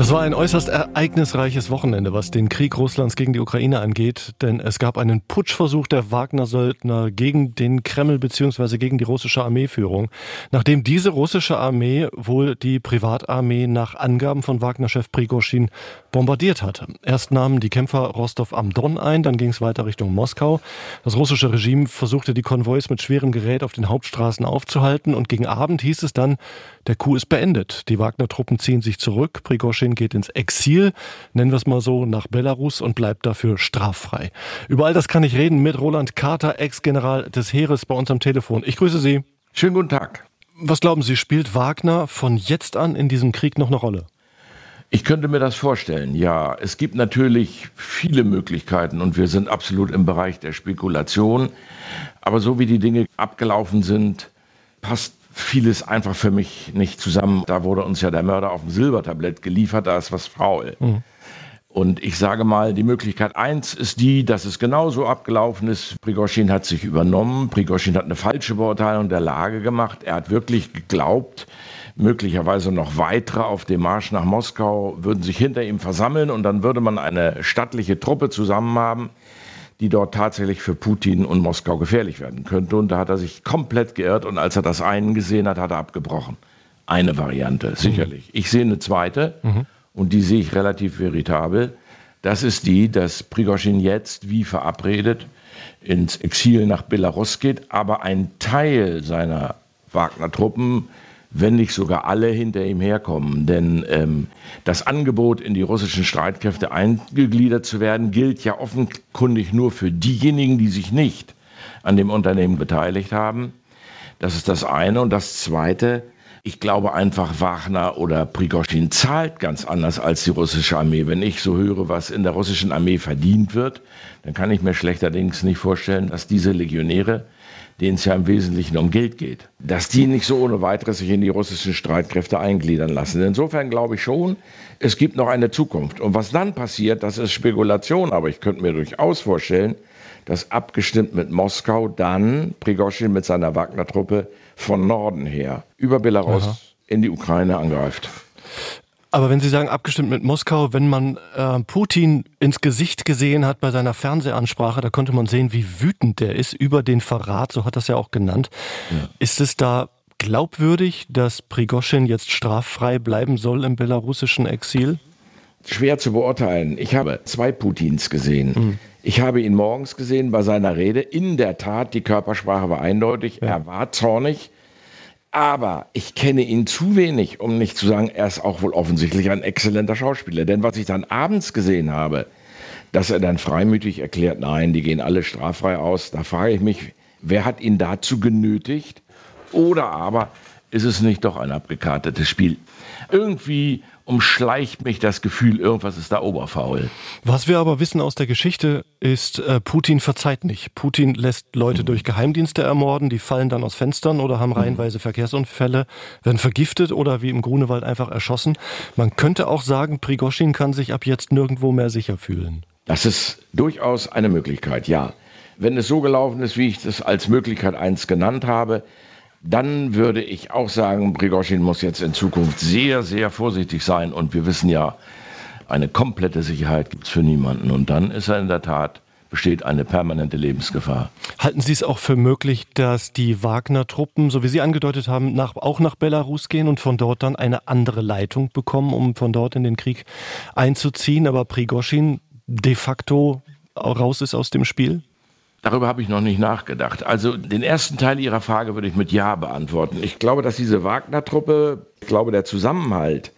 Das war ein äußerst ereignisreiches Wochenende, was den Krieg Russlands gegen die Ukraine angeht, denn es gab einen Putschversuch der Wagner-Söldner gegen den Kreml bzw. gegen die russische Armeeführung, nachdem diese russische Armee wohl die Privatarmee nach Angaben von Wagner-Chef Prigozhin bombardiert hatte. Erst nahmen die Kämpfer Rostov am Don ein, dann ging es weiter Richtung Moskau. Das russische Regime versuchte die Konvois mit schwerem Gerät auf den Hauptstraßen aufzuhalten und gegen Abend hieß es dann, der Coup ist beendet. Die Wagner-Truppen ziehen sich zurück. Prigozhin geht ins Exil, nennen wir es mal so, nach Belarus und bleibt dafür straffrei. Über all das kann ich reden mit Roland Carter, Ex-General des Heeres bei uns am Telefon. Ich grüße Sie. Schönen guten Tag. Was glauben Sie, spielt Wagner von jetzt an in diesem Krieg noch eine Rolle? Ich könnte mir das vorstellen, ja. Es gibt natürlich viele Möglichkeiten und wir sind absolut im Bereich der Spekulation. Aber so wie die Dinge abgelaufen sind, passt vieles einfach für mich nicht zusammen. Da wurde uns ja der Mörder auf dem Silbertablett geliefert, da ist was faul. Mhm. Und ich sage mal, die Möglichkeit eins ist die, dass es genauso abgelaufen ist. Prigozhin hat sich übernommen. Prigozhin hat eine falsche Beurteilung der Lage gemacht. Er hat wirklich geglaubt, möglicherweise noch weitere auf dem Marsch nach Moskau würden sich hinter ihm versammeln und dann würde man eine stattliche Truppe zusammen haben, die dort tatsächlich für Putin und Moskau gefährlich werden könnte. Und da hat er sich komplett geirrt und als er das einen gesehen hat, hat er abgebrochen. Eine Variante, sicherlich. Mhm. Ich sehe eine zweite mhm. und die sehe ich relativ veritabel. Das ist die, dass Prigozhin jetzt, wie verabredet, ins Exil nach Belarus geht, aber ein Teil seiner Wagner-Truppen wenn nicht sogar alle hinter ihm herkommen. Denn ähm, das Angebot, in die russischen Streitkräfte eingegliedert zu werden, gilt ja offenkundig nur für diejenigen, die sich nicht an dem Unternehmen beteiligt haben. Das ist das eine. Und das zweite, ich glaube einfach, Wagner oder Prigozhin zahlt ganz anders als die russische Armee. Wenn ich so höre, was in der russischen Armee verdient wird, dann kann ich mir schlechterdings nicht vorstellen, dass diese Legionäre denen es ja im Wesentlichen um Geld geht, dass die nicht so ohne weiteres sich in die russischen Streitkräfte eingliedern lassen. Insofern glaube ich schon, es gibt noch eine Zukunft. Und was dann passiert, das ist Spekulation, aber ich könnte mir durchaus vorstellen, dass abgestimmt mit Moskau dann Prigozhin mit seiner Wagner-Truppe von Norden her über Belarus Aha. in die Ukraine angreift. Aber wenn Sie sagen, abgestimmt mit Moskau, wenn man äh, Putin ins Gesicht gesehen hat bei seiner Fernsehansprache, da konnte man sehen, wie wütend der ist über den Verrat, so hat das ja auch genannt. Ja. Ist es da glaubwürdig, dass Prigoschin jetzt straffrei bleiben soll im belarussischen Exil? Schwer zu beurteilen. Ich habe zwei Putins gesehen. Mhm. Ich habe ihn morgens gesehen bei seiner Rede. In der Tat, die Körpersprache war eindeutig. Ja. Er war zornig. Aber ich kenne ihn zu wenig, um nicht zu sagen, er ist auch wohl offensichtlich ein exzellenter Schauspieler. Denn was ich dann abends gesehen habe, dass er dann freimütig erklärt, nein, die gehen alle straffrei aus, da frage ich mich, wer hat ihn dazu genötigt? Oder aber ist es nicht doch ein abgekartetes Spiel? Irgendwie umschleicht mich das Gefühl, irgendwas ist da oberfaul. Was wir aber wissen aus der Geschichte ist, äh, Putin verzeiht nicht. Putin lässt Leute mhm. durch Geheimdienste ermorden, die fallen dann aus Fenstern oder haben mhm. reihenweise. Verkehrsunfälle, werden vergiftet oder wie im Grunewald einfach erschossen. Man könnte auch sagen, Prigoschin kann sich ab jetzt nirgendwo mehr sicher fühlen. Das ist durchaus eine Möglichkeit, ja. Wenn es so gelaufen ist, wie ich das als Möglichkeit eins genannt habe, dann würde ich auch sagen, Prigozhin muss jetzt in Zukunft sehr, sehr vorsichtig sein. Und wir wissen ja, eine komplette Sicherheit gibt es für niemanden. Und dann ist er in der Tat besteht eine permanente Lebensgefahr. Halten Sie es auch für möglich, dass die Wagner-Truppen, so wie Sie angedeutet haben, nach, auch nach Belarus gehen und von dort dann eine andere Leitung bekommen, um von dort in den Krieg einzuziehen, aber Prigozhin de facto raus ist aus dem Spiel? Darüber habe ich noch nicht nachgedacht. Also den ersten Teil Ihrer Frage würde ich mit Ja beantworten. Ich glaube, dass diese Wagner-Truppe, ich glaube, der Zusammenhalt,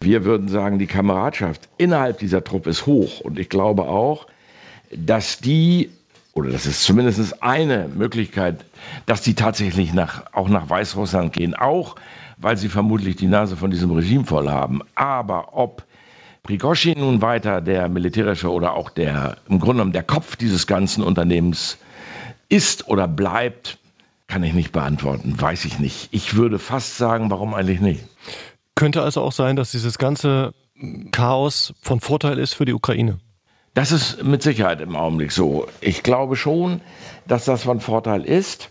wir würden sagen, die Kameradschaft innerhalb dieser Truppe ist hoch. Und ich glaube auch, dass die, oder das ist zumindest eine Möglichkeit, dass die tatsächlich nach, auch nach Weißrussland gehen, auch weil sie vermutlich die Nase von diesem Regime voll haben. Aber ob Prigozhin nun weiter der militärische oder auch der im Grunde genommen der Kopf dieses ganzen Unternehmens ist oder bleibt, kann ich nicht beantworten, weiß ich nicht. Ich würde fast sagen, warum eigentlich nicht. Könnte also auch sein, dass dieses ganze Chaos von Vorteil ist für die Ukraine? Das ist mit Sicherheit im Augenblick so. Ich glaube schon, dass das von Vorteil ist.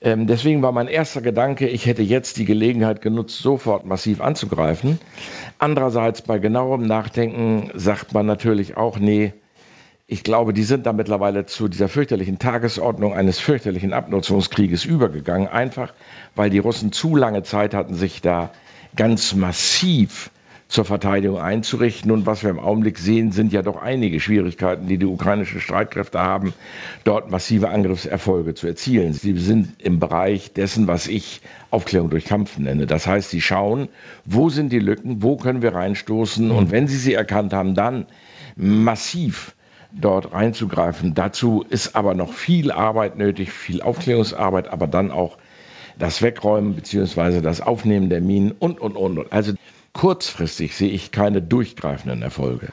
Ähm, deswegen war mein erster Gedanke, ich hätte jetzt die Gelegenheit genutzt, sofort massiv anzugreifen. Andererseits bei genauem Nachdenken sagt man natürlich auch, nee, ich glaube, die sind da mittlerweile zu dieser fürchterlichen Tagesordnung eines fürchterlichen Abnutzungskrieges übergegangen, einfach weil die Russen zu lange Zeit hatten, sich da ganz massiv zur Verteidigung einzurichten. Und was wir im Augenblick sehen, sind ja doch einige Schwierigkeiten, die die ukrainischen Streitkräfte haben, dort massive Angriffserfolge zu erzielen. Sie sind im Bereich dessen, was ich Aufklärung durch Kampf nenne. Das heißt, sie schauen, wo sind die Lücken, wo können wir reinstoßen und wenn sie sie erkannt haben, dann massiv dort reinzugreifen. Dazu ist aber noch viel Arbeit nötig, viel Aufklärungsarbeit, aber dann auch das Wegräumen bzw. das Aufnehmen der Minen und, und, und. Also kurzfristig sehe ich keine durchgreifenden Erfolge.